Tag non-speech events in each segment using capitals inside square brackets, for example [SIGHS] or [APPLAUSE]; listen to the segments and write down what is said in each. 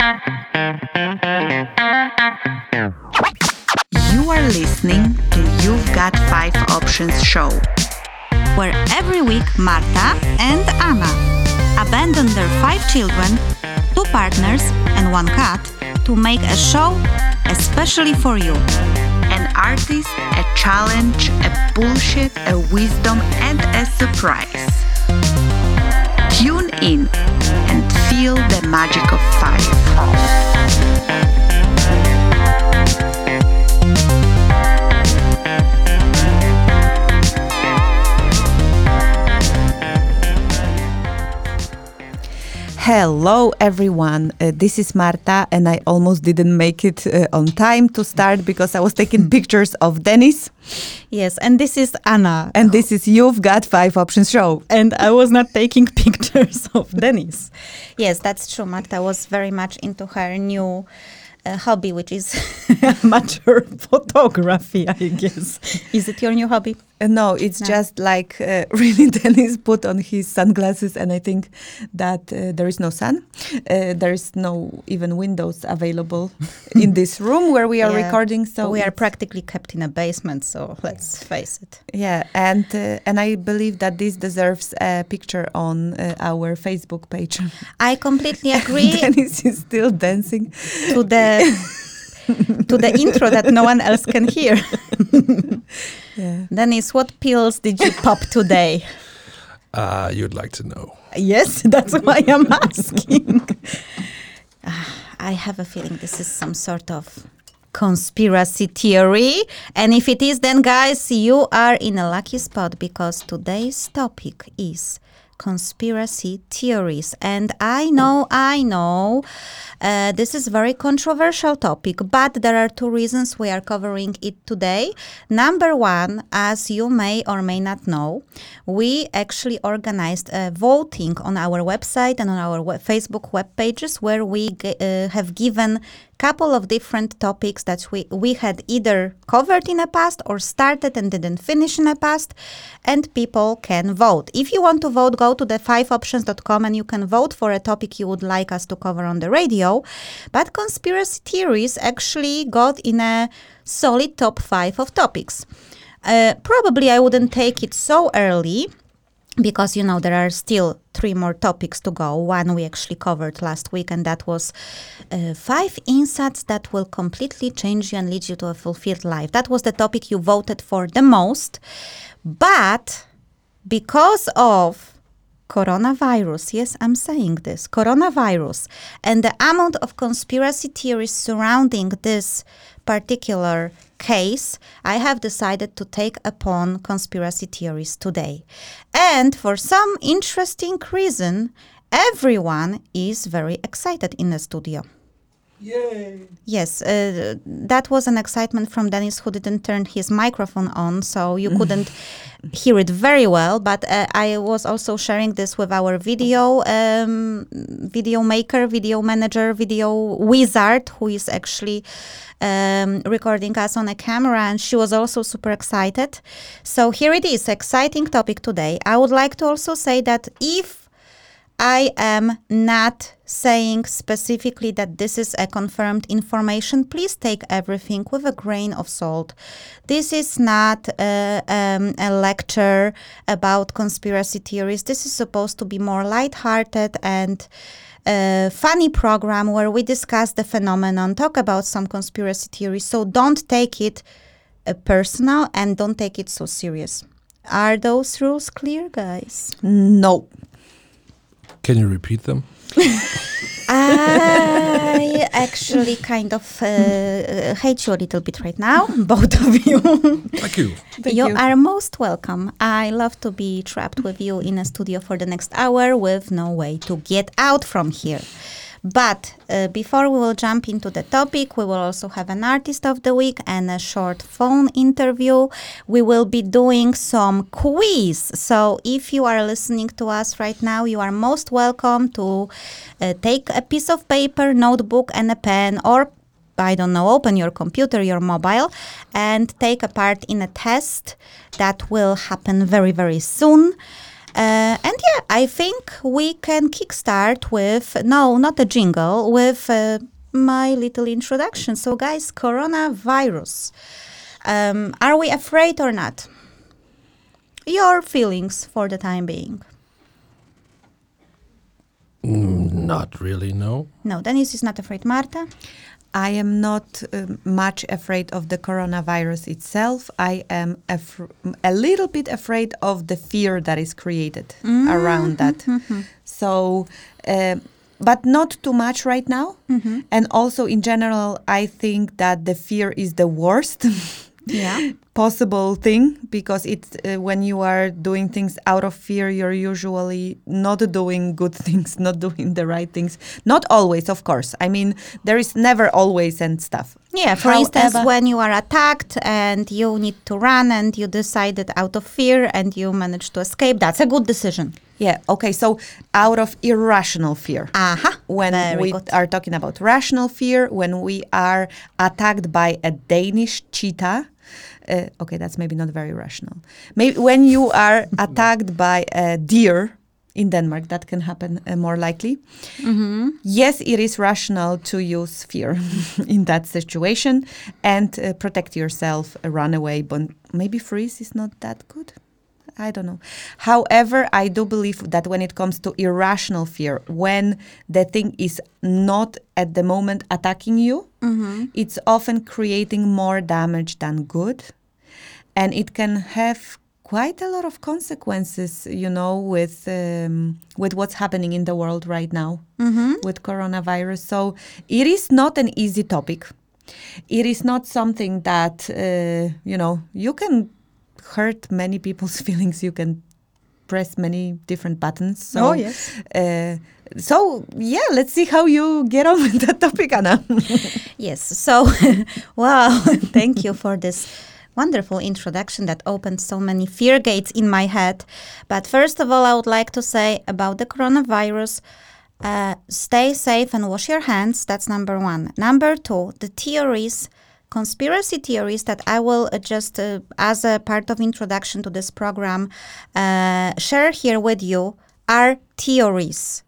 You are listening to You've Got Five Options show, where every week Marta and Anna abandon their five children, two partners, and one cat to make a show especially for you. An artist, a challenge, a bullshit, a wisdom, and a surprise. Tune in and feel the magic of five. Hello, everyone. Uh, this is Marta, and I almost didn't make it uh, on time to start because I was taking [LAUGHS] pictures of Dennis. Yes, and this is Anna. And this is You've Got Five Options show. And I was not taking [LAUGHS] pictures of Dennis. Yes, that's true. Marta was very much into her new uh, hobby, which is [LAUGHS] amateur photography, I guess. Is it your new hobby? Uh, no, it's No. just like uh, [LAUGHS] really Dennis put on his sunglasses, and I think that uh, there is no sun. Uh, there is no even windows available [LAUGHS] in this room where we are Yeah. recording. So we are practically kept in a basement, so let's face it. Yeah, and uh, and I believe that this deserves a picture on uh, our Facebook page. I completely [LAUGHS] agree Dennis is still dancing. to the to the intro that no one else can hear. [LAUGHS] [LAUGHS] Yeah. Dennis, what pills did you pop today? Uh, you'd like to know. Yes, [LAUGHS] that's why I'm asking. Ah, [SIGHS] I have a feeling this is some sort of conspiracy theory. And if it is, then guys, you are in a lucky spot because today's topic is conspiracy theories. And I know, I know, uh, this is very controversial topic, but there are two reasons we are covering it today. Number one, as you may or may not know, we actually organized a voting on our website and on our we- Facebook web pages where we g- uh, have given couple of different topics that we, we had either covered in the past or started and didn't finish in the past and people can vote. If you want to vote go to the fiveoptions.com and you can vote for a topic you would like us to cover on the radio. But conspiracy theories actually got in a solid top five of topics. Uh, probably i wouldn't take it so early because you know there are still three more topics to go. One we actually covered last week and that was uh, five insights that will completely change you and lead you to a fulfilled life. That was the topic you voted for the most. But because of coronavirus yes i'm saying this coronavirus and the amount of conspiracy theories surrounding this particular case i have decided to take upon conspiracy theories today and for some interesting reason everyone is very excited in the studio Yay. Yes, uh, that was an excitement from Dennis who didn't turn his microphone on, so you couldn't [LAUGHS] hear it very well. But uh, I was also sharing this with our video um, video maker, video manager, video wizard, who is actually um, recording us on a camera, and she was also super excited. So here it is, exciting topic today. I would like to also say that if I am not saying specifically that this is a confirmed information. Please take everything with a grain of salt. This is not a, um, a lecture about conspiracy theories. This is supposed to be more lighthearted and a funny program where we discuss the phenomenon, talk about some conspiracy theories. So don't take it uh, personal and don't take it so serious. Are those rules clear, guys? No. Can you repeat them? [LAUGHS] I actually kind of uh, hate you a little bit right now, [LAUGHS] both of you. Thank you. Thank you you. are most welcome. I love to be trapped with you in a studio for the next hour with no way to get out from here. But uh, before we will jump into the topic, we will also have an artist of the week and a short phone interview. We will be doing some quiz. So if you are listening to us right now, you are most welcome to uh, take a piece of paper, notebook, and a pen, or I don't know, open your computer, your mobile, and take a part in a test that will happen very, very soon. Uh, and yeah, I think we can kickstart with no, not a jingle, with uh, my little introduction. So, guys, coronavirus. Um, are we afraid or not? Your feelings for the time being. Not really, no. No, Dennis is not afraid. Marta? I am not um, much afraid of the coronavirus itself. I am a little bit afraid of the fear that is created around that. So, um but not too much right now. And also, in general, I think that the fear is the worst. [LAUGHS] Yeah. possible thing because it's uh, when you are doing things out of fear you're usually not doing good [LAUGHS] things not doing the right things not always of course i mean there is never always and stuff Yeah, for instance, when you are attacked and you need to run and you decided out of fear and you managed to escape, that's a good decision. Yeah okay so out of irrational fear Aha. when Very we good. are talking about rational fear, when we are attacked by a Danish cheetah, uh, okay, that's maybe not very rational. Maybe when you are [LAUGHS] attacked by a deer in Denmark, that can happen uh, more likely. Yes, it is rational to use fear [LAUGHS] in that situation and uh, protect yourself, uh, run away, but maybe freeze is not that good. I don't know. However, I do believe that when it comes to irrational fear, when the thing is not at the moment attacking you, it's often creating more damage than good. And it can have quite a lot of consequences, you know, with um, with what's happening in the world right now with coronavirus. So it is not an easy topic. It is not something that uh, you know you can hurt many people's [LAUGHS] feelings. You can press many different buttons. So, Oh, yes. Uh, so yeah, let's see how you get on [LAUGHS] with that topic, Anna. [LAUGHS] Yes. So, wow, thank you for this wonderful introduction that opened so many fear gates in my head. But first of all, I would like to say about the coronavirus. Uh, stay safe and wash your hands. That's number one. Number two, the theories, conspiracy theories that I will uh, just, uh, as a part of introduction to this program, uh, share here with you are theories.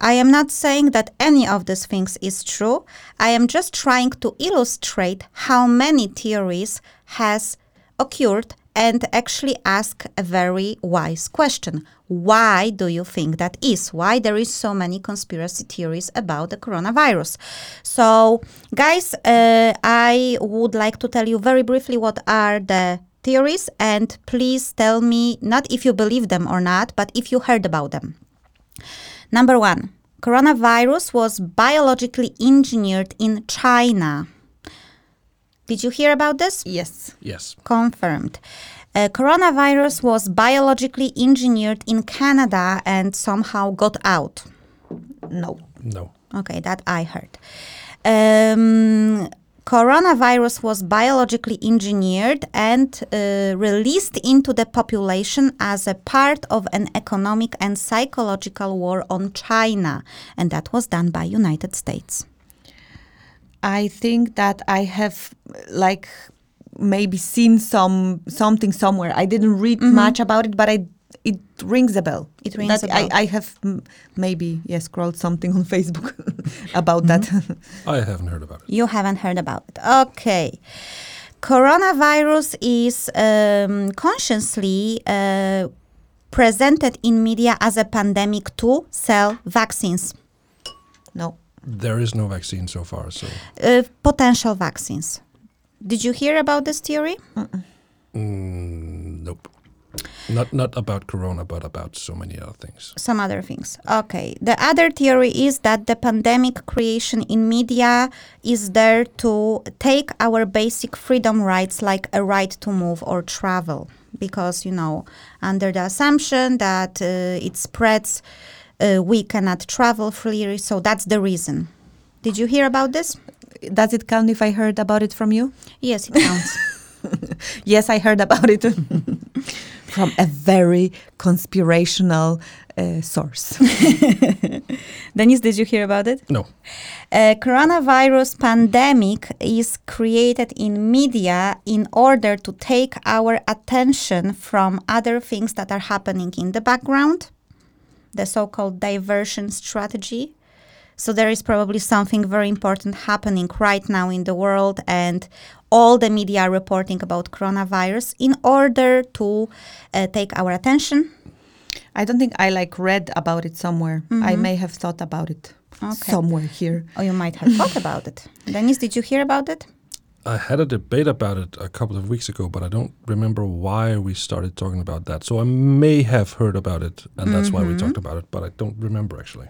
I am not saying that any of these things is true. I am just trying to illustrate how many theories has occurred and actually ask a very wise question. Why do you think that is? Why there is so many conspiracy theories about the coronavirus? So, guys, uh, I would like to tell you very briefly what are the theories and please tell me not if you believe them or not, but if you heard about them. Number one, coronavirus was biologically engineered in China. Did you hear about this? yes. Yes. Confirmed. Uh, coronavirus was biologically engineered in Canada and somehow got out. No. No. Okay, that I heard. Um, coronavirus was biologically engineered and uh, released into the population as a part of an economic and psychological war on China, and that was done by United States. I think that I have like maybe seen some something somewhere. I didn't read much about it, but I it rings a bell. Mm-hmm. It rings That a bell. I, I have mm, maybe yeah scrolled something on [LAUGHS] Facebook [LAUGHS] about Mm-hmm. that. [LAUGHS] I haven't heard about it. You haven't heard about it. Okay. Coronavirus is um, consciously uh, presented in media as a pandemic to sell vaccines, no. There is no vaccine so far, so uh, potential vaccines. Did you hear about this theory? mm, nope. Not not about corona, but about so many other things. Some other things. Okay. The other theory is that the pandemic creation in media is there to take our basic freedom rights, like a right to move or travel. Because, you know, under the assumption that uh, it spreads, uh, we cannot travel freely. So that's the reason. Did you hear about this? Does it count if I heard about it from you? Yes, it counts. [LAUGHS] Yes, I heard about it [LAUGHS] from a very conspirational uh, source. [LAUGHS] Dennis, did you hear about it? No. Uh, coronavirus pandemic is created in media in order to take our attention from other things that are happening in the background, the so-called diversion strategy. So there is probably something very important happening right now in the world, and all the media are reporting about coronavirus in order to uh, take our attention. I don't think I like read about it somewhere. I may have thought about it Okay. somewhere here. Or you might have thought about it. [LAUGHS] Dennis, did you hear about it? I had a debate about it a couple of weeks ago, but I don't remember why we started talking about that. So I may have heard about it, and that's why we talked about it, but I don't remember actually.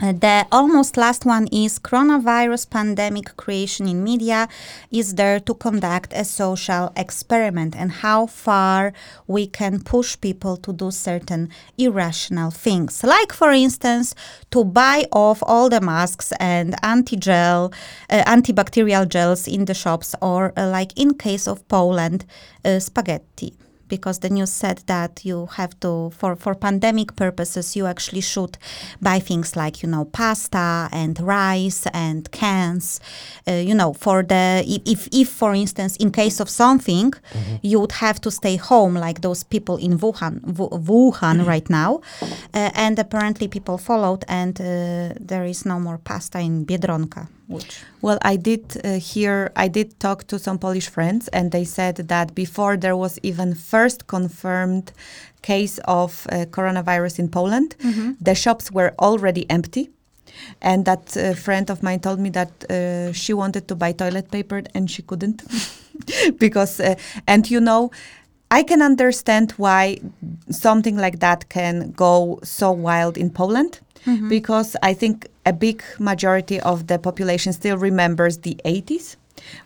The almost last one is coronavirus pandemic creation in media is there to conduct a social experiment and how far we can push people to do certain irrational things. Like for instance to buy off all the masks and anti-gel uh, antibacterial gels in the shops or uh, like in case of Poland uh, spaghetti because the news said that you have to for for pandemic purposes you actually should buy things like you know pasta and rice and cans uh, you know for the if, if for instance in case of something you would have to stay home like those people in Wuhan Wu- Wuhan right now. Uh, and apparently people followed and uh, there is no more pasta in Biedronka which Well, I did uh, hear, I did talk to some Polish friends, and they said that before there was even first confirmed case of uh, coronavirus in Poland, the shops were already empty. And that uh, friend of mine told me that uh, she wanted to buy toilet paper and she couldn't [LAUGHS] because, uh, and you know, I can understand why something like that can go so wild in Poland because I think a big majority of the population still remembers the 80s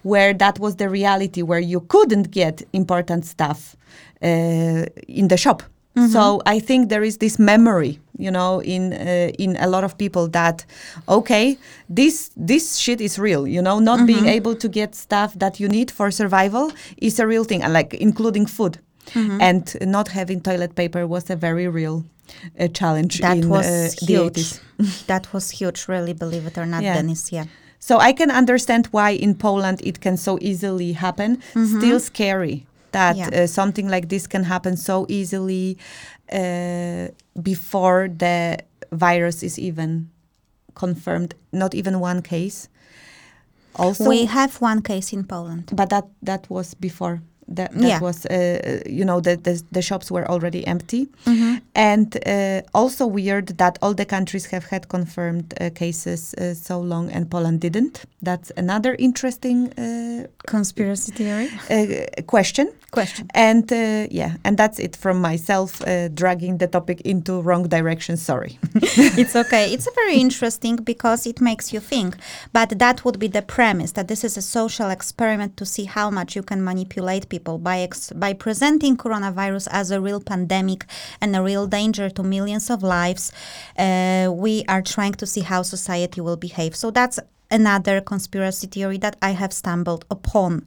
where that was the reality where you couldn't get important stuff uh, in the shop. So I think there is this memory, you know, in uh, in a lot of people that okay, this this shit is real, you know, not being able to get stuff that you need for survival is a real thing, and like including food. And not having toilet paper was a very real uh, challenge that in was uh, the huge 80s. [LAUGHS] that was huge really believe it or not Yeah. Dennis yeah So I can understand why in Poland it can so easily happen. Still scary that Mm-hmm. Yeah. uh, something like this can happen so easily uh, before the virus is even confirmed. Not even one case. Also, we have one case in Poland. but that that was before. That, that Yeah. was, uh, you know, the, the the shops were already empty, Mm-hmm. and uh, also weird that all the countries have had confirmed uh, cases uh, so long and Poland didn't. That's another interesting uh, Conspiracy theory. uh, question. Question. And uh, yeah, and that's it from myself, uh, dragging the topic into wrong direction. Sorry. [LAUGHS] it's okay. It's a very interesting because it makes you think. But that would be the premise that this is a social experiment to see how much you can manipulate people by ex- by presenting coronavirus as a real pandemic and a real danger to millions of lives. Uh, we are trying to see how society will behave. So that's another conspiracy theory that I have stumbled upon.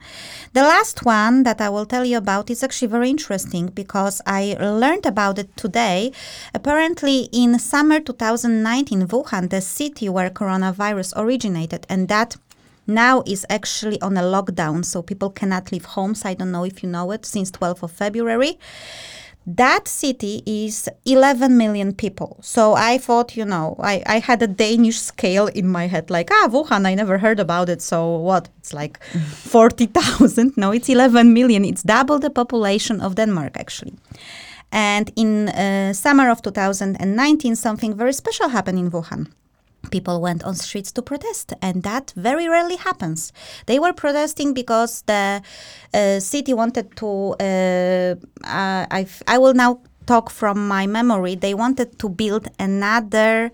The last one that I will tell you about is actually very interesting because I learned about it today. Apparently, in summer 2019, Wuhan, the city where coronavirus originated, and that now is actually on a lockdown, so people cannot leave homes. I don't know if you know it, since 12th of February. That city is 11 million people. So I thought, you know, I, I had a Danish scale in my head, like, ah, Wuhan, I never heard about it. So what? It's like [LAUGHS] 40,000. No, it's 11 million. It's double the population of Denmark, actually. And in uh, summer of 2019, something very special happened in Wuhan people went on streets to protest and that very rarely happens. They were protesting because the uh, city wanted to uh, uh, i will now talk from my memory. They wanted to build another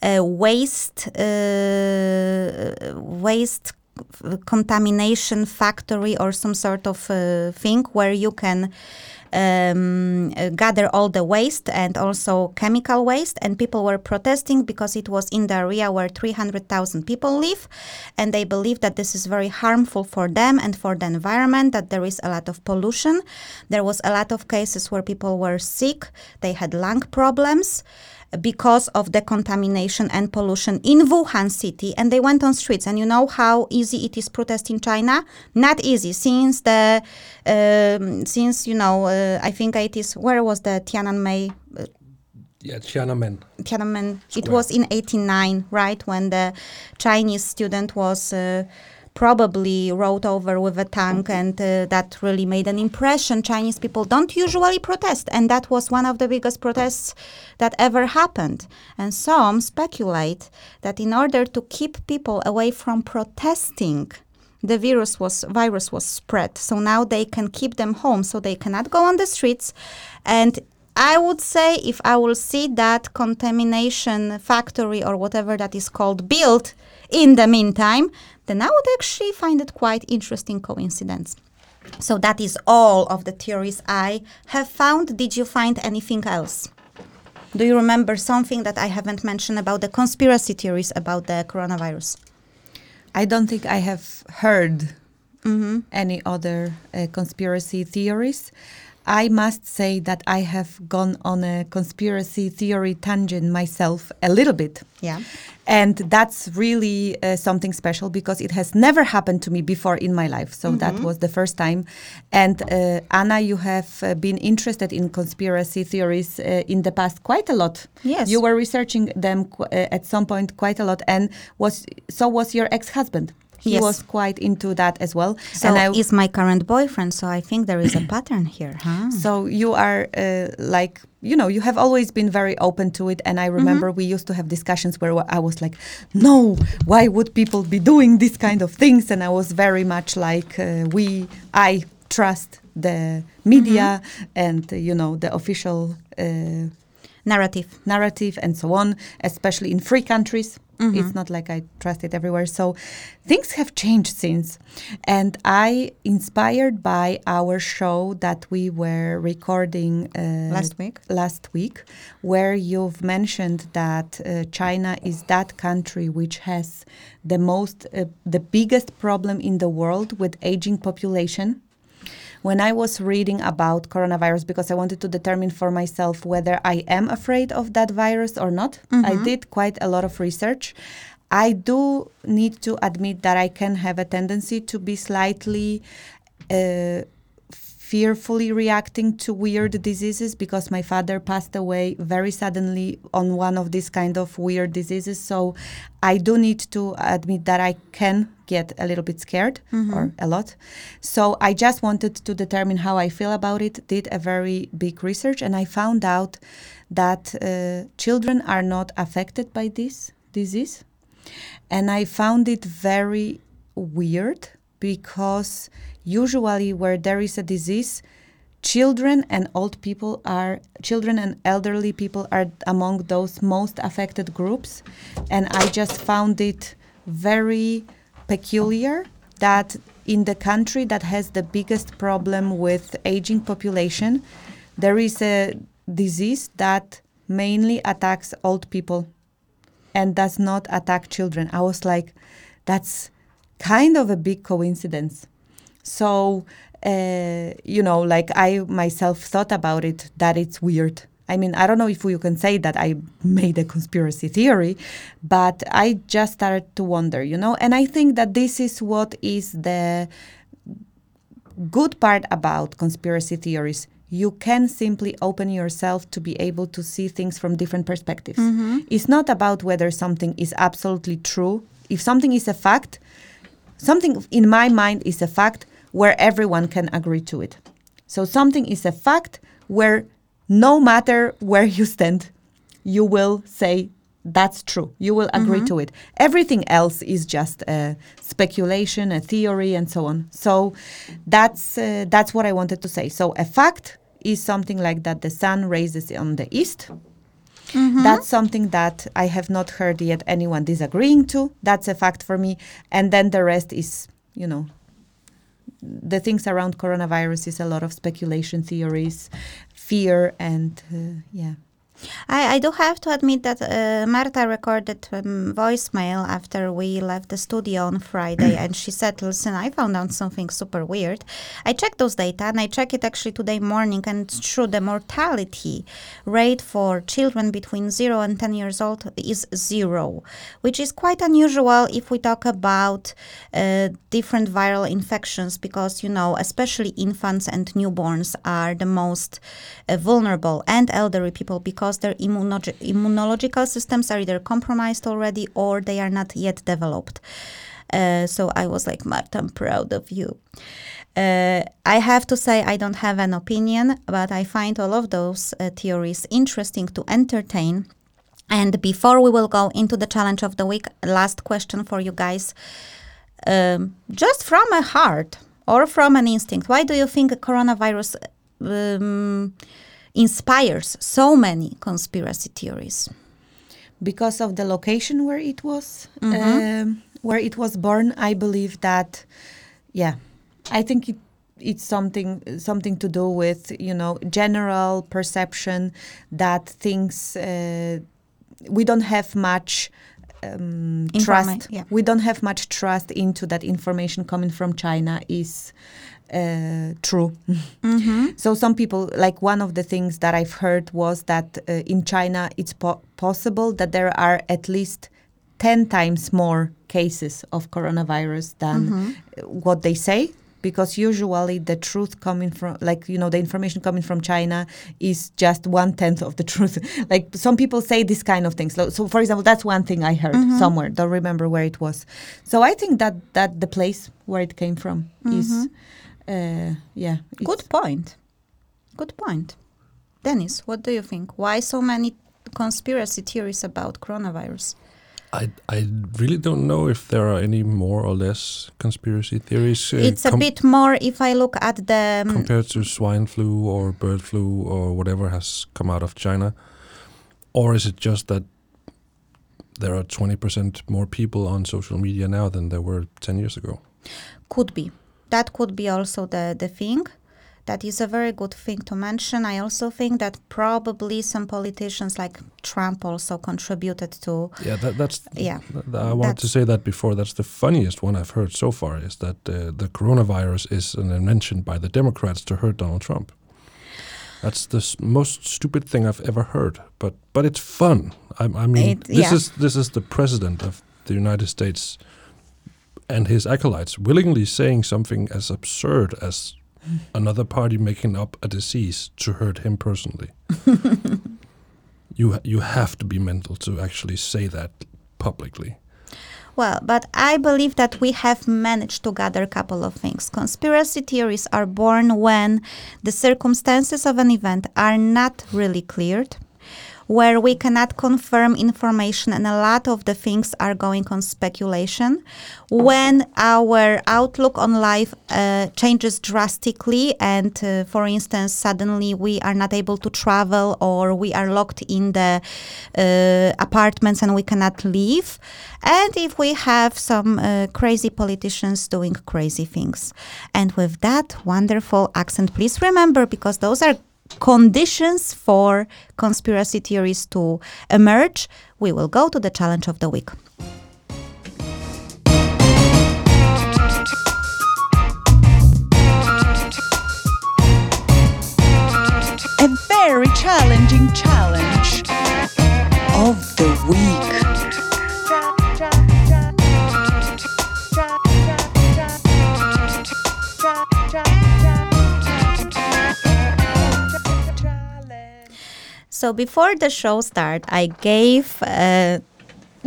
uh, waste uh, waste contamination factory or some sort of uh, thing where you can um, gather all the waste and also chemical waste. And people were protesting because it was in the area where 300,000 people live. And they believe that this is very harmful for them and for the environment, that there is a lot of pollution. There was a lot of cases where people were sick, they had lung problems because of the contamination and pollution in Wuhan city and they went on streets. And you know how easy it is protest in China? Not easy since the um, since you know uh, I think it is where was the Tiananmen uh, Yeah, Tiananmen. Tiananmen. It was in 89 right when the Chinese student was uh, probably rode over with a tank and uh, that really made an impression. Chinese people don't usually protest and that was one of the biggest protests that ever happened. And some speculate that in order to keep people away from protesting the virus was virus was spread. So now they can keep them home so they cannot go on the streets. And I would say if I will see that contamination factory or whatever that is called built in the meantime, then I would actually find it quite interesting coincidence. So that is all of the theories I have found. Did you find anything else? Do you remember something that I haven't mentioned about the conspiracy theories about the coronavirus? I don't think I have heard any other uh, conspiracy theories. I must say that I have gone on a conspiracy theory tangent myself a little bit. Yeah. And that's really uh, something special because it has never happened to me before in my life. So that was the first time. And uh, Anna, you have uh, been interested in conspiracy theories uh, in the past quite a lot. Yes. You were researching them qu- uh, at some point quite a lot. And was so was your ex husband. He Yes. was quite into that as well. So and I, is my current boyfriend. So I think there is a pattern here, huh? So you are uh, like, you know, you have always been very open to it. And I remember we used to have discussions where I was like, no, why would people be doing this kind of things? And I was very much like, uh, we, I trust the media and, uh, you know, the official uh, Narrative. narrative and so on, especially in free countries. It's not like I trust it everywhere. So things have changed since. And I, inspired by our show that we were recording uh, Last week. last week, where you've mentioned that uh, China is that country which has the most, uh, the biggest problem in the world with aging population when I was reading about coronavirus, because I wanted to determine for myself whether I am afraid of that virus or not, I did quite a lot of research. I do need to admit that I can have a tendency to be slightly uh, fearfully reacting to weird diseases because my father passed away very suddenly on one of these kind of weird diseases. So i do need to admit that i can get a little bit scared or a lot. So i just wanted to determine how i feel about it did a very big research and i found out that uh, children are not affected by this disease. And I found it very weird because usually where there is a disease, children and old people are children and elderly people are among those most affected groups and I just found it very peculiar that in the country that has the biggest problem with aging population there is a disease that mainly attacks old people and does not attack children. I was like, that's kind of a big coincidence. So, uh, you know, like I myself thought about it, that it's weird. I mean, I don't know if you can say that I made a conspiracy theory, but I just started to wonder, you know, and I think that this is what is the good part about conspiracy theories. You can simply open yourself to be able to see things from different perspectives. It's not about whether something is absolutely true. If something is a fact something in my mind is a fact where everyone can agree to it. So something is a fact where no matter where you stand you will say that's true. You will agree to it. Everything else is just a speculation a theory and so on. So that's uh, that's what i wanted to say. So a fact is something like that the sun rises on the east that's something that i have not heard yet anyone disagreeing to. That's a fact for me. And then the rest is you know the things around coronavirus is a lot of speculation theories, fear, and uh, yeah. I, I do have to admit that uh, Marta recorded um, voicemail after we left the studio on Friday, and she said, "Listen, I found out something super weird. I checked those data, and I checked it actually today morning, and it's true. The mortality rate for children between zero and ten years old is zero, which is quite unusual if we talk about uh, different viral infections, because you know, especially infants and newborns are the most uh, vulnerable, and elderly people because their immunologi- immunological systems are either compromised already or they are not yet developed. Uh, so I was like, Marta, I'm proud of you. Uh, I have to say, I don't have an opinion, but I find all of those uh, theories interesting to entertain. And before we will go into the challenge of the week, last question for you guys. Um, just from a heart or from an instinct, why do you think coronavirus um, inspires so many conspiracy theories? because of the location where it was um, where it was born i believe that yeah i think it, it's something something to do with you know general perception that things uh, we don't have much um, Informa- trust. yeah. we don't have much trust into that information coming from china is uh, true. [LAUGHS] So some people, like one of the things that I've heard was that uh, in China it's po- possible that there are at least 10 times more cases of coronavirus than uh, what they say because usually the truth coming from like you know the information coming from china is just one tenth of the [LAUGHS] truth like some people say this kind of things so, so for example that's one thing i heard somewhere don't remember where it was so i think that that the place where it came from is uh, yeah Good point. Good point. Dennis, what do you think? Why so many conspiracy theories about coronavirus? I, I really don't know if there are any more or less conspiracy theories. uh, it's a bit more if I look at the. um, compared to swine flu or bird flu or whatever has come out of China? Or is it just that there are 20% more people on social media now than there were 10 years ago? could be. That could be also the, the thing. That is a very good thing to mention. I also think that probably some politicians like Trump also contributed to. Yeah, that, that's. Yeah, th- I wanted to say that before. That's the funniest one I've heard so far is that uh, the coronavirus is an invention by the Democrats to hurt Donald Trump. That's the s- most stupid thing I've ever heard, but but it's fun. I, I mean, It- this yeah. is this is the president of the United States and his acolytes willingly saying something as absurd as another party making up a disease to hurt him personally. [LAUGHS] you you have to be mental to actually say that publicly. Well, but I believe that we have managed to gather a couple of things. Conspiracy theories are born when the circumstances of an event are not really cleared, where we cannot confirm information and a lot of the things are going on speculation, when our outlook on life uh, changes drastically, and uh, for instance, suddenly we are not able to travel or we are locked in the uh, apartments and we cannot leave. And if we have some uh, crazy politicians doing crazy things. And with that wonderful accent, please remember because those are conditions for conspiracy theories to emerge, we will go to the challenge of the week. a very challenging challenge of the week. So before the show start, I gave uh,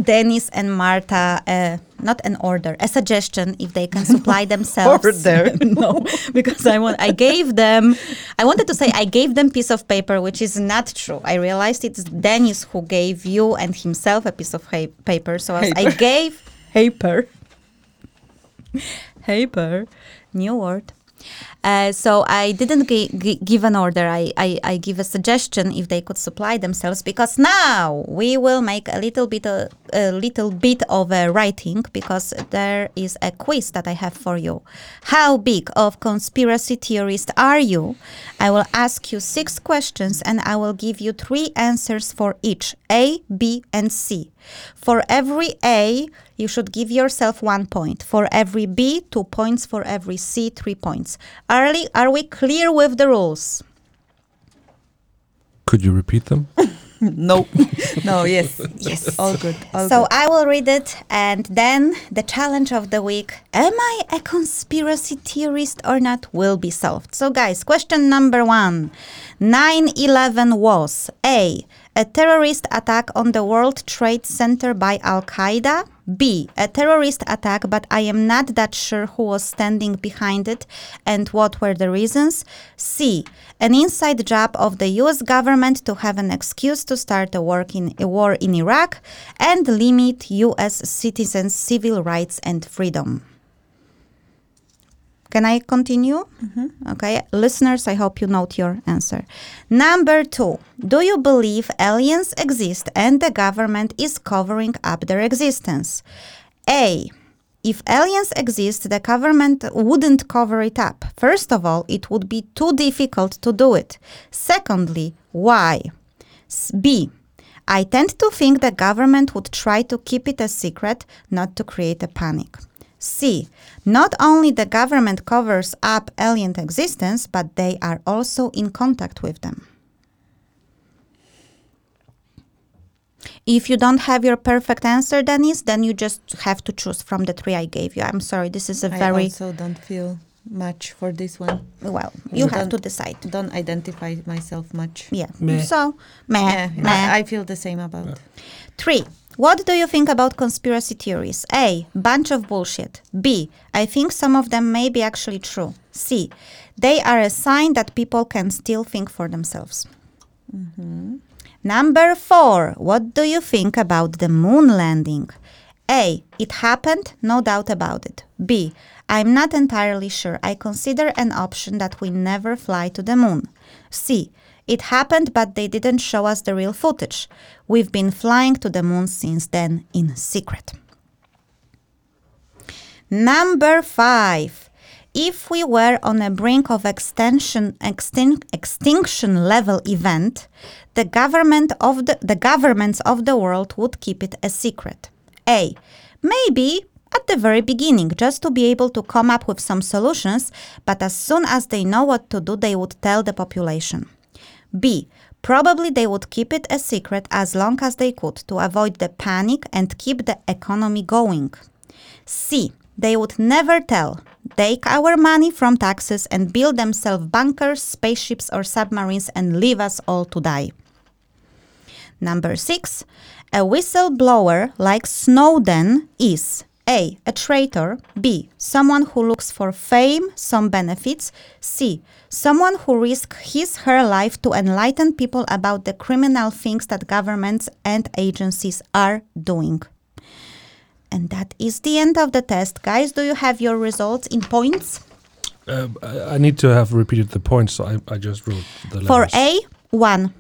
Dennis and Marta uh, not an order, a suggestion if they can supply [LAUGHS] themselves. Order. [LAUGHS] no, because I want. I gave them. I wanted to say I gave them piece of paper, which is not true. I realized it's Dennis who gave you and himself a piece of ha- paper. So I gave paper, paper, new word. Uh, so I didn't gi- gi- give an order. I, I, I give a suggestion if they could supply themselves because now we will make a little bit of, a little bit of a writing because there is a quiz that I have for you. How big of conspiracy theorist are you? I will ask you six questions and I will give you three answers for each A, B, and C. For every A, you should give yourself one point. For every B, two points. For every C, three points. Are, li- are we clear with the rules? Could you repeat them? [LAUGHS] no, [LAUGHS] no, yes, Yes. all good. All So good. I will read it, and then the challenge of the week Am I a conspiracy theorist or not? will be solved. So, guys, question number one 9 11 was A. A terrorist attack on the World Trade Center by Al Qaeda. B. A terrorist attack, but I am not that sure who was standing behind it and what were the reasons. C. An inside job of the US government to have an excuse to start a, work in, a war in Iraq and limit US citizens' civil rights and freedom. Can I continue? Mm-hmm. Okay, listeners, I hope you note your answer. Number two, do you believe aliens exist and the government is covering up their existence? A. If aliens exist, the government wouldn't cover it up. First of all, it would be too difficult to do it. Secondly, why? B. I tend to think the government would try to keep it a secret, not to create a panic. C. Not only the government covers up alien existence, but they are also in contact with them. If you don't have your perfect answer, Dennis, then you just have to choose from the three I gave you. I'm sorry, this is a I very I also don't feel much for this one. well. You have Don't- to decide. Don't identify myself much. Yeah. Meh. So, meh, Yeah, meh. I, I feel the same about. Three. What do you think about conspiracy theories? A. Bunch of bullshit. B. I think some of them may be actually true. C. They are a sign that people can still think for themselves. Mm-hmm. Number four. What do you think about the moon landing? A. It happened, no doubt about it. B. I'm not entirely sure. I consider an option that we never fly to the moon. C. It happened, but they didn't show us the real footage. We've been flying to the moon since then in secret. Number five. If we were on a brink of extension, extin- extinction level event, the government of the, the governments of the world would keep it a secret. A. Maybe at the very beginning, just to be able to come up with some solutions, but as soon as they know what to do, they would tell the population. B. Probably they would keep it a secret as long as they could to avoid the panic and keep the economy going. C. They would never tell. Take our money from taxes and build themselves bunkers, spaceships, or submarines and leave us all to die. Number six, a whistleblower like Snowden is A. A traitor. B. Someone who looks for fame, some benefits. C. Someone who risks his her life to enlighten people about the criminal things that governments and agencies are doing. And that is the end of the test. Guys, do you have your results in points? Uh, I I need to have repeated the points, so I, I just wrote the For letters. A, 1.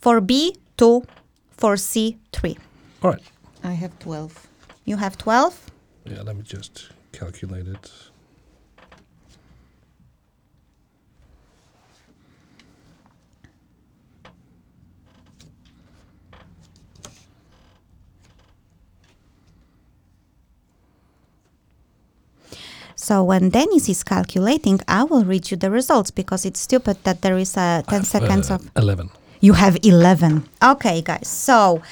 For B, 2. For C, 3. All right. I have 12. You have 12? Yeah, let me just calculate it. So when Dennis is calculating, I will read you the results because it's stupid that there is a 10 seconds Uh, of. 11. You have 11. Okay, guys. So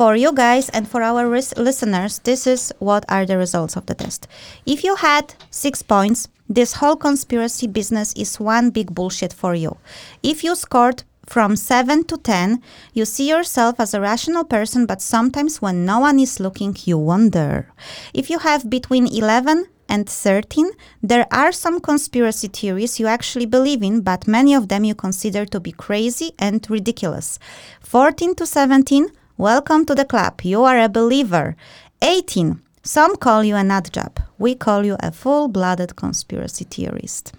for you guys and for our ris- listeners, this is what are the results of the test. If you had six points, this whole conspiracy business is one big bullshit for you. If you scored from 7 to 10, you see yourself as a rational person, but sometimes when no one is looking, you wonder. If you have between 11 and 13, there are some conspiracy theories you actually believe in, but many of them you consider to be crazy and ridiculous. 14 to 17, welcome to the club. You are a believer. 18, some call you a nut job. We call you a full blooded conspiracy theorist.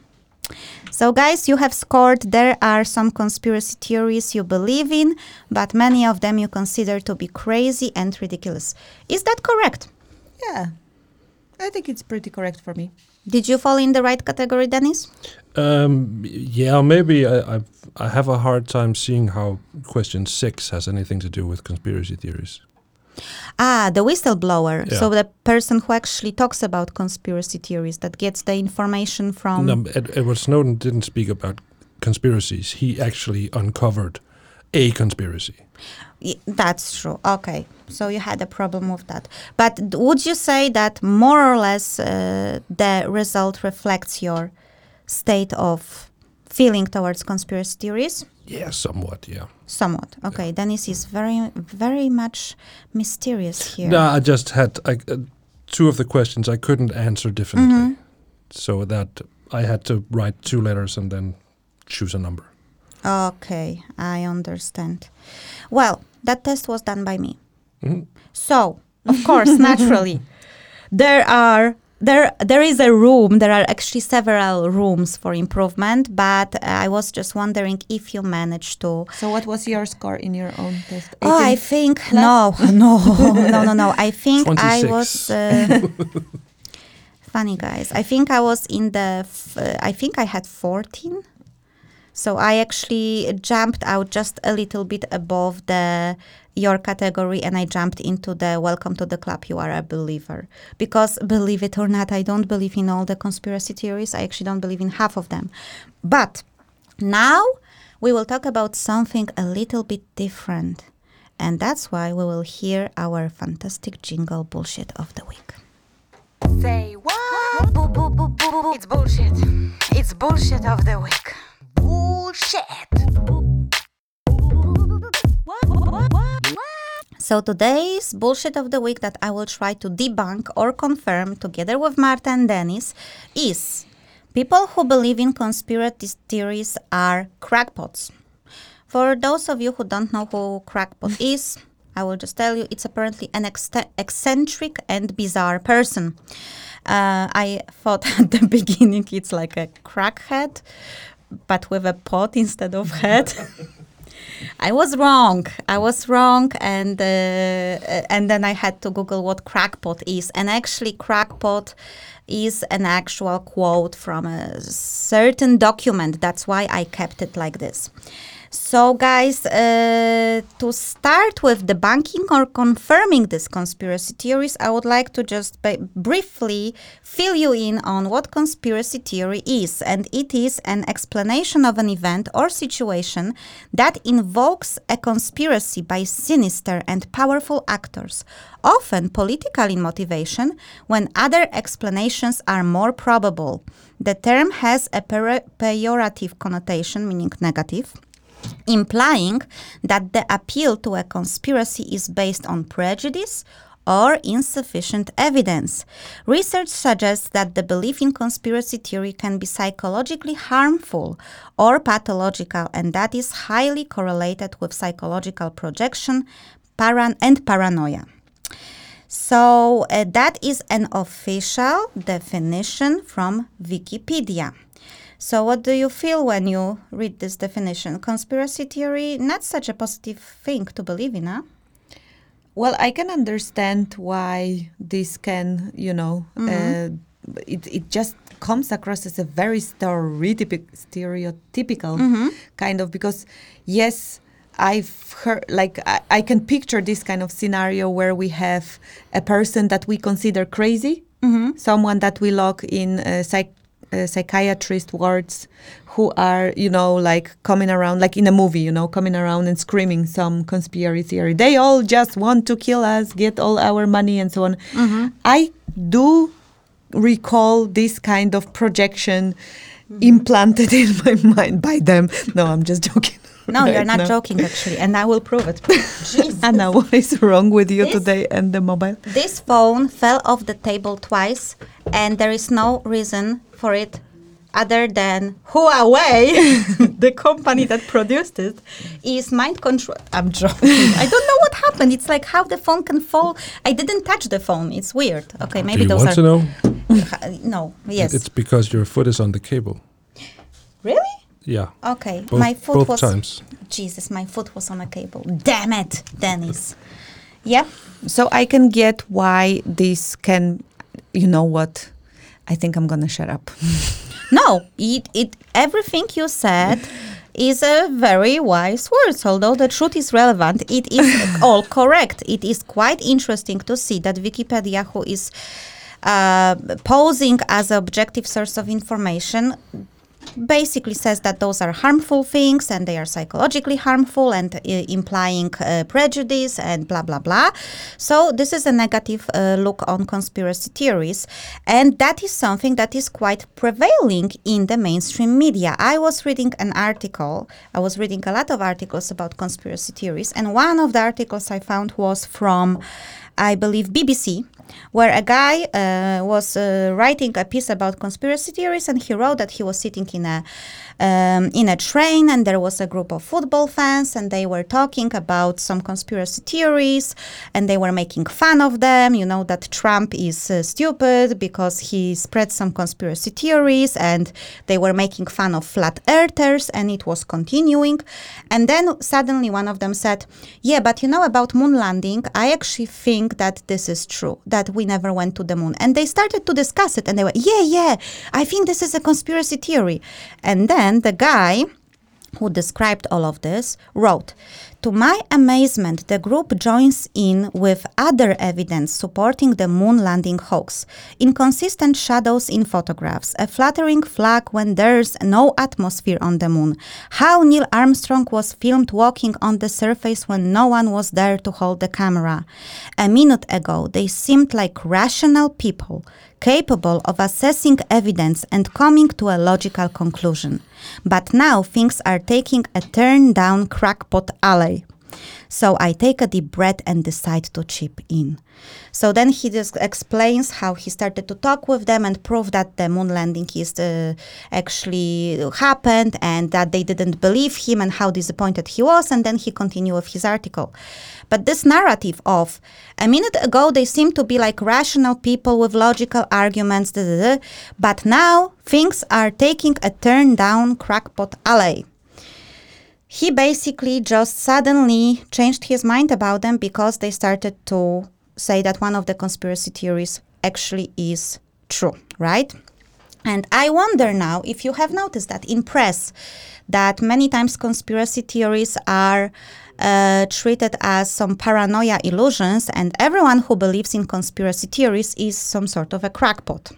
So, guys, you have scored. There are some conspiracy theories you believe in, but many of them you consider to be crazy and ridiculous. Is that correct? Yeah, I think it's pretty correct for me. Did you fall in the right category, Dennis? Um, yeah, maybe I, I've, I have a hard time seeing how question six has anything to do with conspiracy theories. Ah, the whistleblower. Yeah. So the person who actually talks about conspiracy theories that gets the information from. No, Ed, Edward Snowden didn't speak about conspiracies. He actually uncovered a conspiracy. That's true. Okay. So you had a problem with that. But would you say that more or less uh, the result reflects your state of feeling towards conspiracy theories? Yeah, somewhat. Yeah. Somewhat. Okay. Dennis is very, very much mysterious here. No, I just had I, uh, two of the questions I couldn't answer definitely, so that I had to write two letters and then choose a number. Okay, I understand. Well, that test was done by me. Mhm. So, of course, naturally, [LAUGHS] there are there there is a room. There are actually several rooms for improvement. But I was just wondering if you managed to. So, what was your score in your own test? Oh, I 18? think no, [LAUGHS] no, no, no, no. I think I was. Uh, [LAUGHS] funny guys. I think I was in the. F- uh, I think I had fourteen. So I actually jumped out just a little bit above the your category and I jumped into the welcome to the club you are a believer because believe it or not I don't believe in all the conspiracy theories I actually don't believe in half of them but now we will talk about something a little bit different and that's why we will hear our fantastic jingle bullshit of the week Say what? Boo, boo, boo, boo. It's bullshit. It's bullshit of the week. Bullshit. So today's bullshit of the week that I will try to debunk or confirm together with Marta and Dennis is people who believe in conspiracy theories are crackpots. For those of you who don't know who crackpot [LAUGHS] is, I will just tell you it's apparently an eccentric and bizarre person. Uh, I thought [LAUGHS] at the beginning it's like a crackhead, but with a pot instead of head. [LAUGHS] I was wrong. I was wrong, and uh, uh, and then I had to Google what crackpot is, and actually, crackpot is an actual quote from a certain document. That's why I kept it like this. So, guys, uh, to start with debunking or confirming these conspiracy theories, I would like to just briefly fill you in on what conspiracy theory is. And it is an explanation of an event or situation that invokes a conspiracy by sinister and powerful actors, often political in motivation, when other explanations are more probable. The term has a pejorative connotation, meaning negative implying that the appeal to a conspiracy is based on prejudice or insufficient evidence. Research suggests that the belief in conspiracy theory can be psychologically harmful or pathological, and that is highly correlated with psychological projection paran- and paranoia. So, uh, that is an official definition from Wikipedia. So, what do you feel when you read this definition? Conspiracy theory, not such a positive thing to believe in, huh? Well, I can understand why this can, you know, uh, it, it just comes across as a very stereotypic, stereotypical kind of because, yes, I've heard, like, I, I can picture this kind of scenario where we have a person that we consider crazy, someone that we lock in uh, psych, uh, psychiatrist wards who are, you know, like coming around, like in a movie, you know, coming around and screaming some conspiracy theory. They all just want to kill us, get all our money, and so on. I do recall this kind of projection implanted [LAUGHS] in my mind by them. No, I'm just joking. No, you're not now. joking, actually, and I will prove it. [LAUGHS] Anna, what is wrong with you This- today and the mobile? this phone fell off the table twice, and there is no reason for it other than Huawei, [LAUGHS] the company that produced it, is mind control. I'm joking. I don't know what happened. It's like how the phone can fall. I didn't touch the phone. It's weird. Okay, maybe Do you those want are to know? [LAUGHS] no. Yes. It's because your foot is on the cable. Really? Yeah. Okay, Both, my foot both was. times. Jesus, my foot was on a cable. Damn it, Dennis. Yep. So I can get why this can, you know what? I think I'm gonna shut up. [LAUGHS] No, it, it everything you said is a very wise words. Although the truth is relevant, it is [LAUGHS] all correct. It is quite interesting to see that Wikipedia, who is uh, posing as an objective source of information, basically says that those are harmful things and they are psychologically harmful and uh, implying uh, prejudice and blah blah blah. So this is a negative uh, look on conspiracy theories, and that is something that is quite prevailing in the mainstream media. I was reading an article. I was reading a lot of articles about conspiracy theories, and one of the articles I found was from, I believe, BBC where a guy uh, was uh, writing a piece about conspiracy theories, and he wrote that he was sitting in a um, in a train, and there was a group of football fans, and they were talking about some conspiracy theories, and they were making fun of them. You know that Trump is uh, stupid because he spread some conspiracy theories, and they were making fun of flat earthers, and it was continuing. And then suddenly one of them said, "Yeah, but you know about moon landing? I actually think that this is true. That we never went to the moon." And they started to discuss it, and they were, "Yeah, yeah, I think this is a conspiracy theory." And then the guy who described all of this wrote to my amazement the group joins in with other evidence supporting the moon landing hoax inconsistent shadows in photographs a fluttering flag when there's no atmosphere on the moon how neil armstrong was filmed walking on the surface when no one was there to hold the camera a minute ago they seemed like rational people capable of assessing evidence and coming to a logical conclusion. But now things are taking a turn down crackpot alley. So I take a deep breath and decide to chip in. So then he just explains how he started to talk with them and prove that the moon landing is uh, actually happened and that they didn't believe him and how disappointed he was. And then he continued with his article. But this narrative of a minute ago they seemed to be like rational people with logical arguments, but now things are taking a turn down crackpot alley he basically just suddenly changed his mind about them because they started to say that one of the conspiracy theories actually is true, right? And I wonder now if you have noticed that in press, that many times conspiracy theories are uh, treated as some paranoia illusions, and everyone who believes in conspiracy theories is some sort of a crackpot.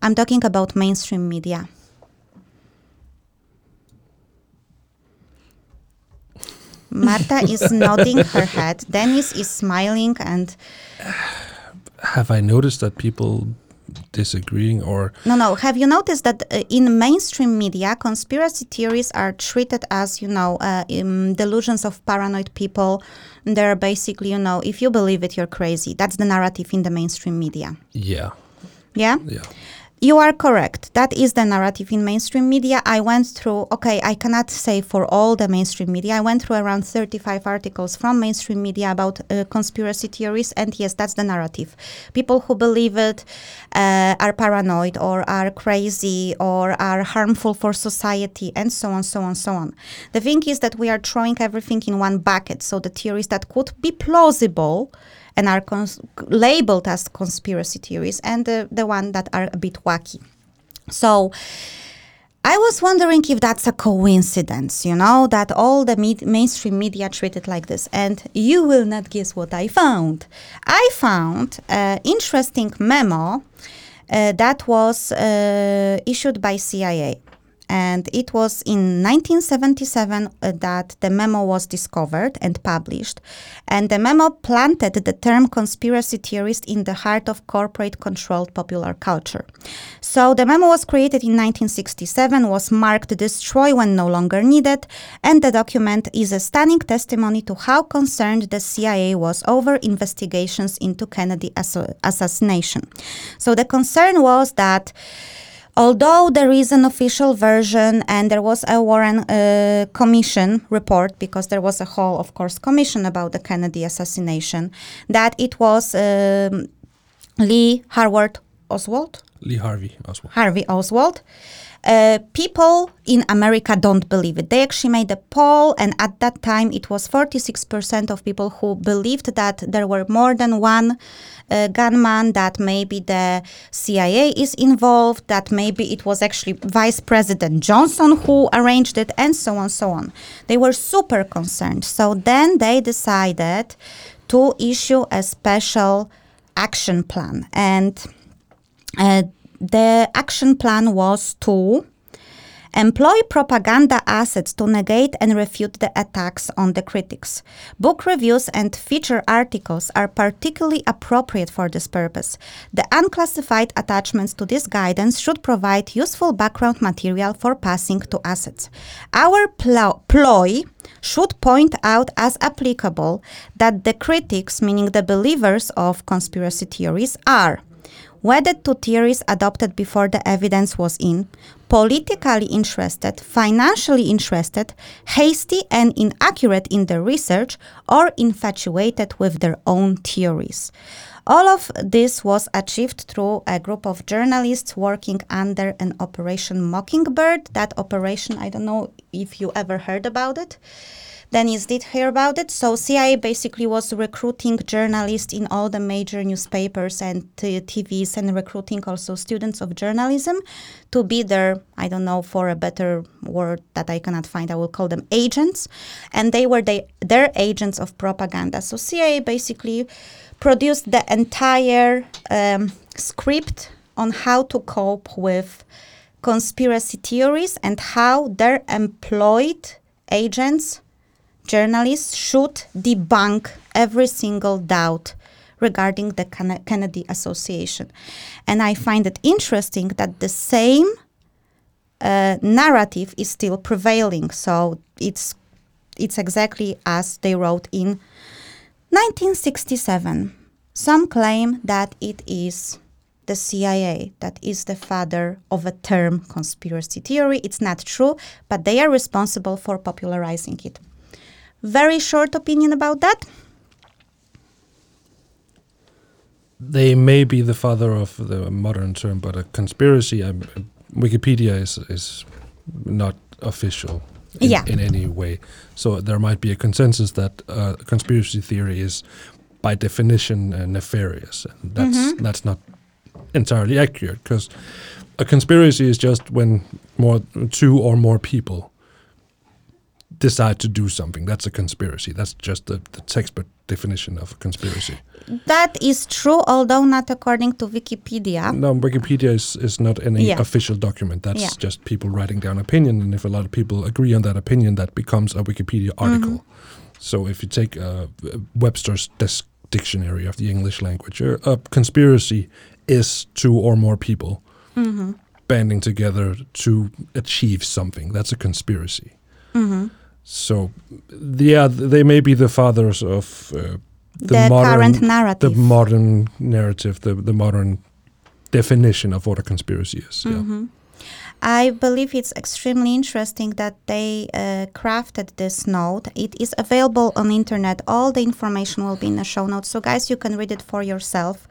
I'm talking about mainstream media. Marta is [LAUGHS] nodding her head. Dennis is smiling and Have I noticed that people disagreeing or no, no. Have you noticed that uh, in mainstream media, conspiracy theories are treated as you know uh, um, delusions of paranoid people? They're basically you know if you believe it, you're crazy. That's the narrative in the mainstream media. yeah, Yeah. yeah. You are correct. That is the narrative in mainstream media. I went through, okay, I cannot say for all the mainstream media. I went through around 35 articles from mainstream media about uh, conspiracy theories. And yes, that's the narrative. People who believe it uh, are paranoid or are crazy or are harmful for society and so on, so on, so on. The thing is that we are throwing everything in one bucket. So the theories that could be plausible and are cons- labeled as conspiracy theories, and the, the one that are a bit wacky. So I was wondering if that's a coincidence, you know, that all the med- mainstream media treat it like this. And you will not guess what I found. I found an interesting memo uh, that was uh, issued by CIA. And it was in 1977 uh, that the memo was discovered and published. And the memo planted the term conspiracy theorist in the heart of corporate controlled popular culture. So the memo was created in 1967, was marked destroy when no longer needed, and the document is a stunning testimony to how concerned the CIA was over investigations into Kennedy assassination. So the concern was that Although there is an official version and there was a Warren uh, Commission report, because there was a whole, of course, commission about the Kennedy assassination, that it was um, Lee Harvard Oswald. Lee Harvey Oswald. Harvey Oswald. Uh, people in America don't believe it. They actually made a poll, and at that time, it was 46% of people who believed that there were more than one uh, gunman, that maybe the CIA is involved, that maybe it was actually Vice President Johnson who arranged it, and so on, so on. They were super concerned. So then they decided to issue a special action plan. And uh, the action plan was to employ propaganda assets to negate and refute the attacks on the critics. Book reviews and feature articles are particularly appropriate for this purpose. The unclassified attachments to this guidance should provide useful background material for passing to assets. Our plo- ploy should point out as applicable that the critics, meaning the believers of conspiracy theories, are wedded to theories adopted before the evidence was in, politically interested, financially interested, hasty and inaccurate in their research, or infatuated with their own theories. All of this was achieved through a group of journalists working under an Operation Mockingbird. That operation, I don't know if you ever heard about it. Dennis did hear about it. So CIA basically was recruiting journalists in all the major newspapers and uh, TVs and recruiting also students of journalism to be their, I don't know, for a better word that I cannot find, I will call them agents. And they were they, their agents of propaganda. So CIA basically produced the entire um, script on how to cope with conspiracy theories and how their employed agents journalists should debunk every single doubt regarding the Can- Kennedy Association. And I find it interesting that the same uh, narrative is still prevailing. So it's it's exactly as they wrote in 1967. Some claim that it is the CIA that is the father of a term conspiracy theory. It's not true, but they are responsible for popularizing it. Very short opinion about that. They may be the father of the modern term, but a conspiracy, um, Wikipedia is is not official in, Yeah. in any way. So there might be a consensus that uh, conspiracy theory is, by definition, uh, nefarious. That's that's not entirely accurate because a conspiracy is just when more two or more people decide to do something. That's a conspiracy. That's just the, the textbook definition of a conspiracy. That is true, although not according to Wikipedia. No, Wikipedia is, is not any Yeah. official document. That's Yeah. just people writing down opinion, and if a lot of people agree on that opinion, that becomes a Wikipedia article. Mm-hmm. So if you take uh, Webster's dis- dictionary of the English language, uh, a conspiracy is two or more people Mm-hmm. banding together to achieve something. That's a conspiracy. Mm-hmm. So, yeah, they may be the fathers of uh, the, The modern current narrative. the modern narrative, the the modern definition of what a conspiracy is. Yeah. Mm-hmm. I believe it's extremely interesting that they uh, crafted this note. It is available on internet. All the information will be in the show notes. So guys, you can read it for yourself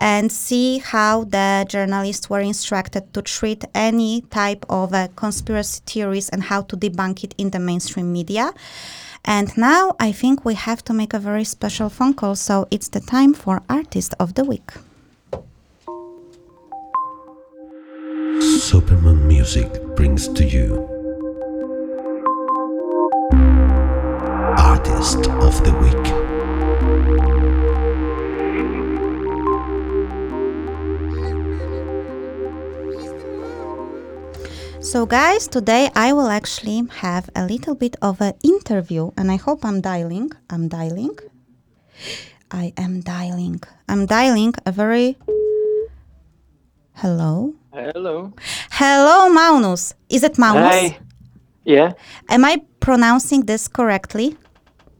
and see how the journalists were instructed to treat any type of uh, conspiracy theories and how to debunk it in the mainstream media. And now I think we have to make a very special phone call. So it's the time for Artist of the Week. Superman Music brings to you So, guys, today I will actually have a little bit of an interview, and I hope I'm dialing. I'm dialing. I am dialing. I'm dialing a very. Hello? Hello. Hello, Maunus. Is it Maunus? Hi. Yeah. Am I pronouncing this correctly?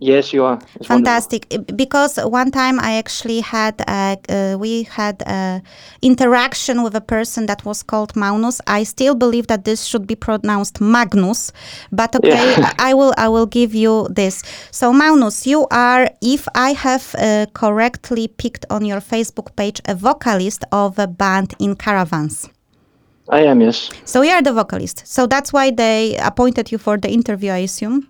Yes, you are. It's. Fantastic, I- because one time I actually had uh, uh, we had uh, interaction with a person that was called Magnus. I still believe that this should be pronounced Magnus, but okay, Yeah. I I will I will give you this. So Magnus, you are, if I have uh, correctly picked on your Facebook page, a vocalist of a band in Caravans. I am. Yes. So you are the vocalist. So that's why they appointed you for the interview, I assume.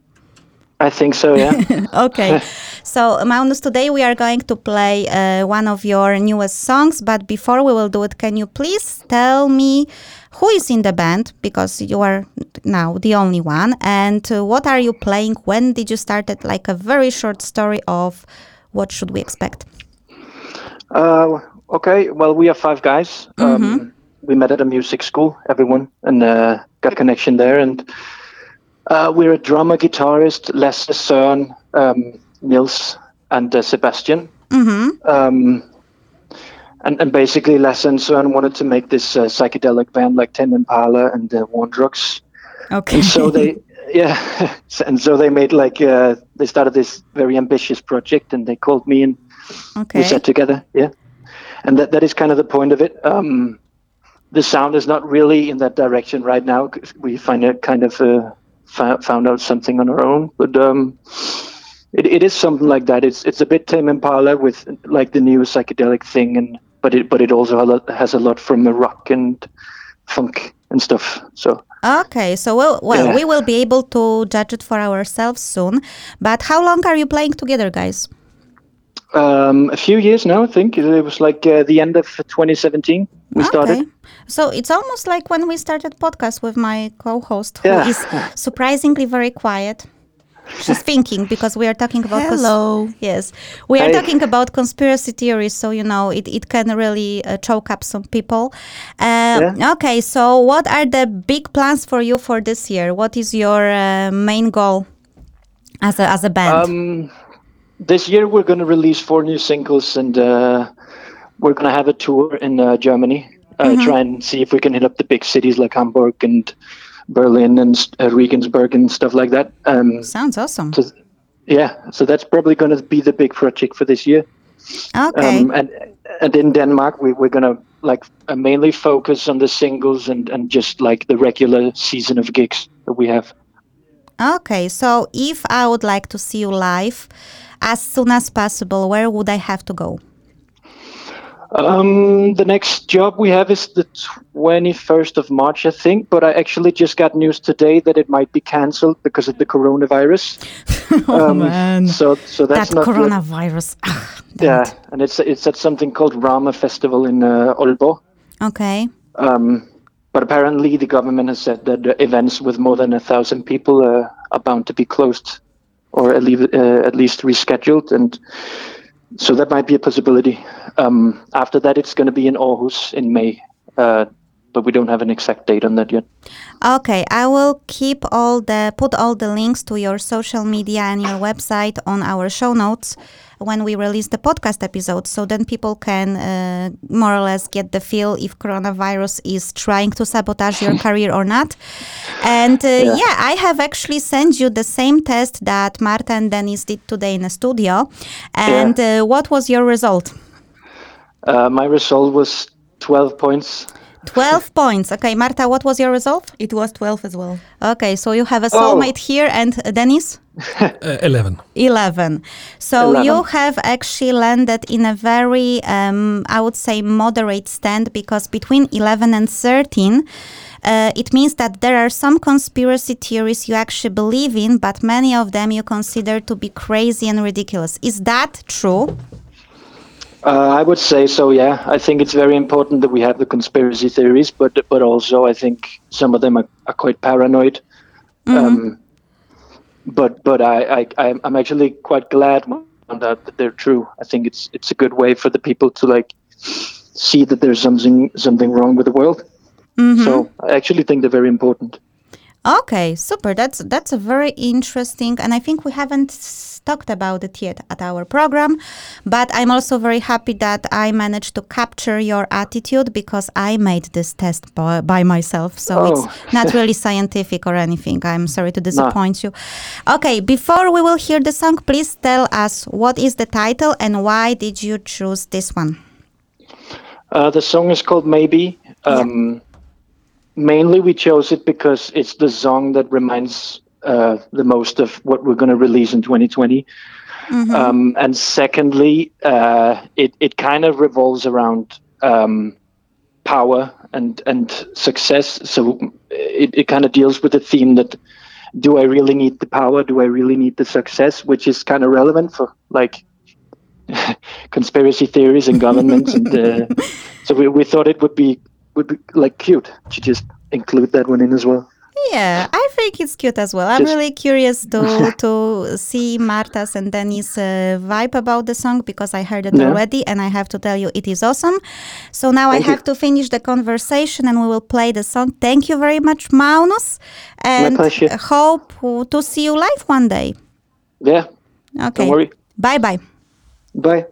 I think so. Yeah. [LAUGHS] Okay. [LAUGHS] so, Magnus, today we are going to play uh, one of your newest songs. But before we will do it, can you please tell me who is in the band? Because you are now the only one. And uh, what are you playing? When did you start it? Like a very short story of what should we expect? Uh, okay. Well, we are five guys. Um, we met at a music school, everyone, and uh, got connection there. And uh, we're a drummer, guitarist, Lasse, Søren, um, Nils, and uh, Sebastian. Um, and, and basically, Lasse and Søren wanted to make this uh, psychedelic band like Tame Impala and uh, War Drugs. Okay. And so they, [LAUGHS] yeah, [LAUGHS] and so they made like uh, they started this very ambitious project, and they called me and okay. we sat together yeah and that, that is kind of the point of it um, the sound is not really in that direction right now. we find it kind of uh, found out something on our own but um, it, it is something like that it's it's a bit Tame Impala with like the new psychedelic thing and but it but it also a lot, has a lot from the rock and funk and stuff so Okay, so well, well Yeah. we will be able to judge it for ourselves soon. But how long are you playing together, guys? Um, a few years now I think it was like uh, the end of 2017 we started Okay. So it's almost like when we started podcast with my co-host, who Yeah. is surprisingly very quiet. She's thinking because we are talking about cons- Hello. yes, we are Hey. talking about conspiracy theories, so you know it, it can really uh, choke up some people. Uh, Okay, so what are the big plans for you for this year? What is your uh, main goal as a as a band? Um, this year we're going to release four new singles, and uh, we're going to have a tour in uh, Germany. Uh, Try and see if we can hit up the big cities like Hamburg and Berlin and uh, Regensburg and stuff like that. Um, Sounds awesome. so, yeah, so that's probably going to be the big project for this year. Okay. Um, and and in Denmark, we, we're going to like uh, mainly focus on the singles and, and just like the regular season of gigs that we have. Okay, so if I would like to see you live as soon as possible, where would I have to go? Um, the next job we have is the 21st of March, I think, but I actually just got news today that it might be cancelled because of the coronavirus. [LAUGHS] oh, man. So, so that's that not coronavirus. Ah, Yeah, it. and it's it's at something called Rama Festival in uh, Aalborg. Okay. Um, but apparently, the government has said that events with more than a thousand people uh, are bound to be closed, or at least, uh, at least rescheduled, and so that might be a possibility. Um, after that, it's going to be in Aarhus in May, uh, but we don't have an exact date on that yet. Okay, I will keep all the put all the links to your social media and your website on our show notes when we release the podcast episode so then people can uh, more or less get the feel if coronavirus is trying to sabotage your [LAUGHS] career or not and uh, yeah. i have actually sent you the same test that marta and dennis did today in the studio and uh, what was your result Uh, my result was 12 points. 12 points okay marta what was your result It was 12 as well. okay so you have a soulmate here and uh, dennis [LAUGHS] Uh, 11. 11. So 11. you have actually landed in a very, um, I would say, moderate stand because between 11 and 13, uh, it means that there are some conspiracy theories you actually believe in, but many of them you consider to be crazy and ridiculous. Is that true? Uh, I would say so. Yeah, I think it's very important that we have the conspiracy theories, but but also I think some of them are, are quite paranoid. Um, but but I, I I'm- I'm actually quite glad that they're true. I think it's it's a good way for the people to like see that there's something something wrong with the world. So I actually think they're very important. Okay, super. That's that's a very interesting, and I think we haven't talked about it yet at our program. But I'm also very happy that I managed to capture your attitude because I made this test by, by myself, so Oh. it's [LAUGHS] not really scientific or anything. I'm sorry to disappoint you. Okay, before we will hear the song, please tell us what is the title and why did you choose this one? Uh, the song is called Maybe. Um, Mainly, we chose it because it's the song that reminds uh, the most of what we're going to release in 2020. Um, and secondly, uh, it it kind of revolves around um, power and and success. So it, it kind of deals with the theme that do I really need the power? Do I really need the success? Which is kind of relevant for like [LAUGHS] conspiracy theories and governments. and uh, [LAUGHS] so we, we thought it would be would be like cute to just include that one in as well. Yeah, I think it's cute as well. I'm Just- really curious [LAUGHS] to to see Marta's and Denny's uh, vibe about the song because I heard it Yeah. already, and I have to tell you, it is awesome. So now I Thank you. have to finish the conversation, and we will play the song. Thank you very much, Maunus, and pleasure. hope to see you live one day. Yeah. Okay, worry. bye bye. Bye.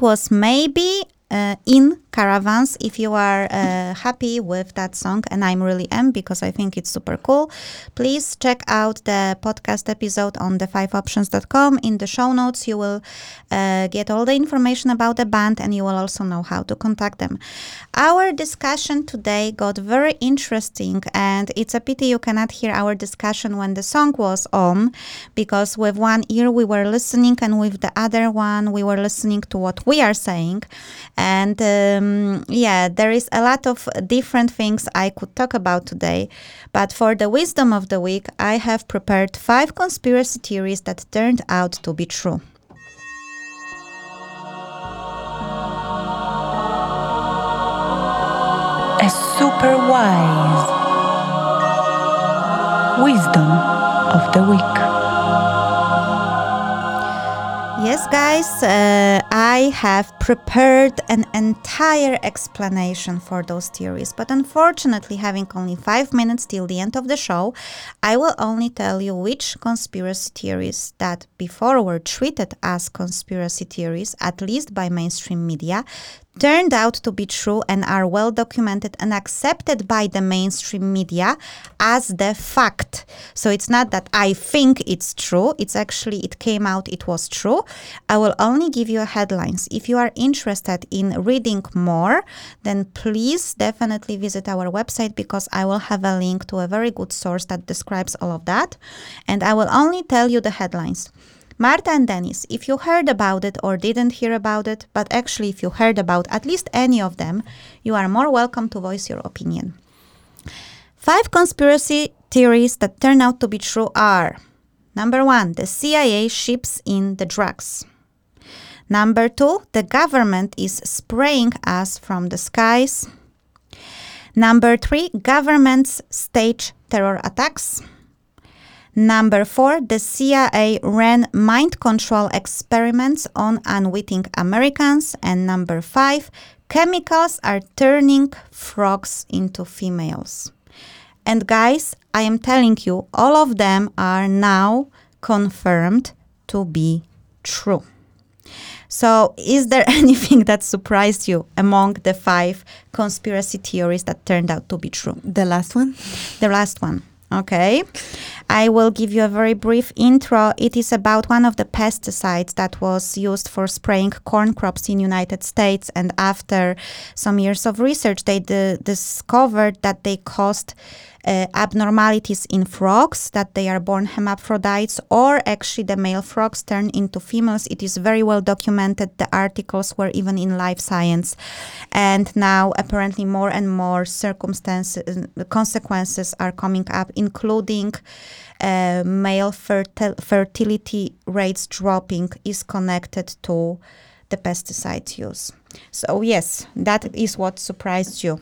Was maybe caravans if you are uh, happy with that song and i'm really am because i think it's super cool. Please check out the podcast episode on the fiveoptions.com in the show notes you will uh, get all the information about the band and you will also know how to contact them. Our discussion today got very interesting and it's a pity you cannot hear our discussion when the song was on because with one ear we were listening and with the other one we were listening to what we are saying. And um, Mm, yeah, there is a lot of different things I could talk about today. But for the wisdom of the week, I have prepared five conspiracy theories that turned out to be true. A super wise wisdom of the week. Yes, guys, uh, I have prepared an entire explanation for those theories, but unfortunately, having only five minutes till the end of the show, I will only tell you which conspiracy theories that before were treated as conspiracy theories, at least by mainstream media, turned out to be true and are well documented and accepted by the mainstream media as the fact. So it's not that I think it's true, it's actually it came out it was true. I will only give you headlines. If you are interested in reading more, then please definitely visit our website because I will have a link to a very good source that describes all of that and I will only tell you the headlines. Marta and Dennis, if you heard about it or didn't hear about it, but actually if you heard about at least any of them, you are more welcome to voice your opinion. Five conspiracy theories that turn out to be true are number one, the CIA ships in the drugs. Number two, the government is spraying us from the skies. Number three, governments stage terror attacks. Number four, the CIA ran mind control experiments on unwitting Americans. And number five, chemicals are turning frogs into females. And guys, I am telling you, all of them are now confirmed to be true. So, is there [LAUGHS] anything that surprised you among the five conspiracy theories that turned out to be true? The last one? The last one. Okay. I will give you a very brief intro. It is about one of the pesticides that was used for spraying corn crops in United States and after some years of research they d- discovered that they caused uh, abnormalities in frogs that they are born hermaphrodites or actually the male frogs turn into females. It is very well documented. The articles were even in life science. And now apparently more and more circumstances consequences are coming up including uh, male fertil- fertility rates dropping is connected to the pesticide use. So yes that is what surprised you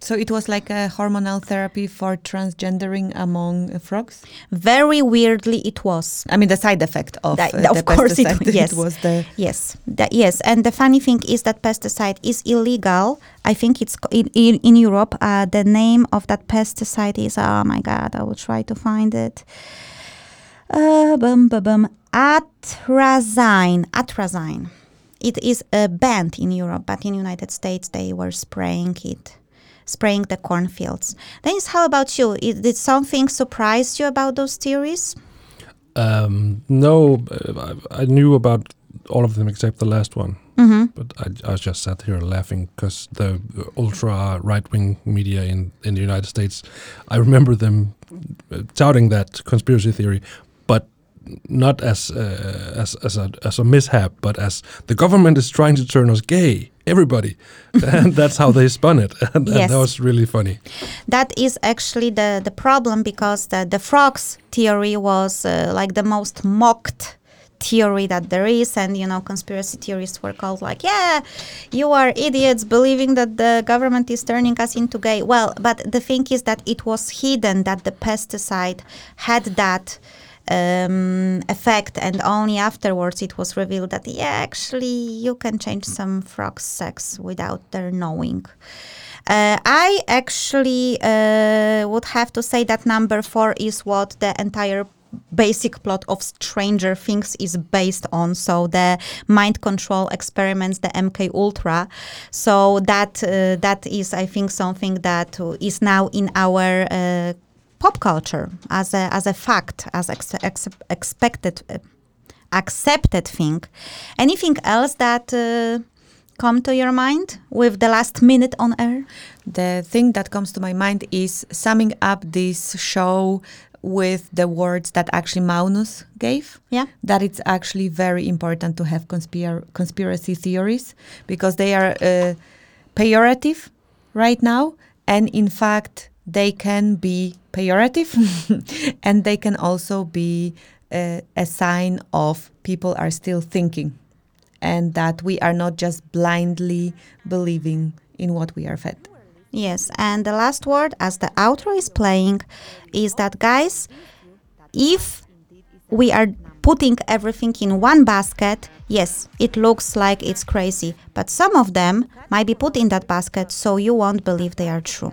So it was like a hormonal therapy for transgendering among frogs. very weirdly it was I mean, the side effect of, That- uh, of the course it- pesticide, [LAUGHS] yes. was the Yes, that, yes, and the funny thing is that pesticide is illegal. I think it's in, in, in Europe. Uh, the name of that pesticide is oh my god, I will try to find it. Uh, bum, bum, bum. Atrazine. Atrazine. It is a banned in Europe, but in United States they were spraying it, spraying the cornfields. Dennis, how about you? Did something surprise you about those theories? Um, no, I, I knew about all of them except the last one. Mm-hmm. But I, I just sat here laughing because the ultra right wing media in, in the United States, I remember them uh, touting that conspiracy theory, but not as uh, as as a as a mishap, but as the government is trying to turn us gay. Everybody, and [LAUGHS] that's how they spun it, [LAUGHS] and, and Yes. that was really funny. that is actually the, the problem because the, the frogs theory was uh, like the most mocked theory that there is and you know conspiracy theorists were called like yeah you are idiots believing that the government is turning us into gay well but the thing is that it was hidden that the pesticide had that um, effect and only afterwards it was revealed that yeah actually you can change some frogs sex without their knowing uh, I actually uh, would have to say that number four is what the entire basic plot of Stranger Things is based on. So the mind control experiments, the MK Ultra. So that uh, that is, I think, something that is now in our uh, pop culture as a as a fact, as ex- ex- expected, uh, accepted thing. Anything else that? Uh, come to your mind with the last minute on air? The thing that comes to my mind is summing up this show with the words that actually Maunus gave. Yeah. That it's actually very important to have conspir- conspiracy theories because they are uh, pejorative right now. And in fact, they can be pejorative [LAUGHS] and they can also be uh, a sign of people are still thinking and that we are not just blindly believing in what we are fed. Yes, and the last word, as the outro is playing, is that guys, if we are putting everything in one basket, yes, it looks like it's crazy, but some of them might be put in that basket so you won't believe they are true.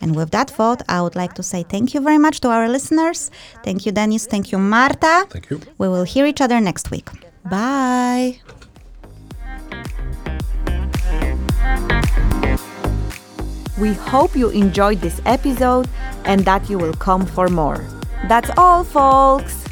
And with that thought, I would like to say thank you very much to our listeners. Thank you, Dennis. Thank you, Marta. Thank you. We will hear each other next week. Bye. We hope you enjoyed this episode and that you will come for more. That's all, folks!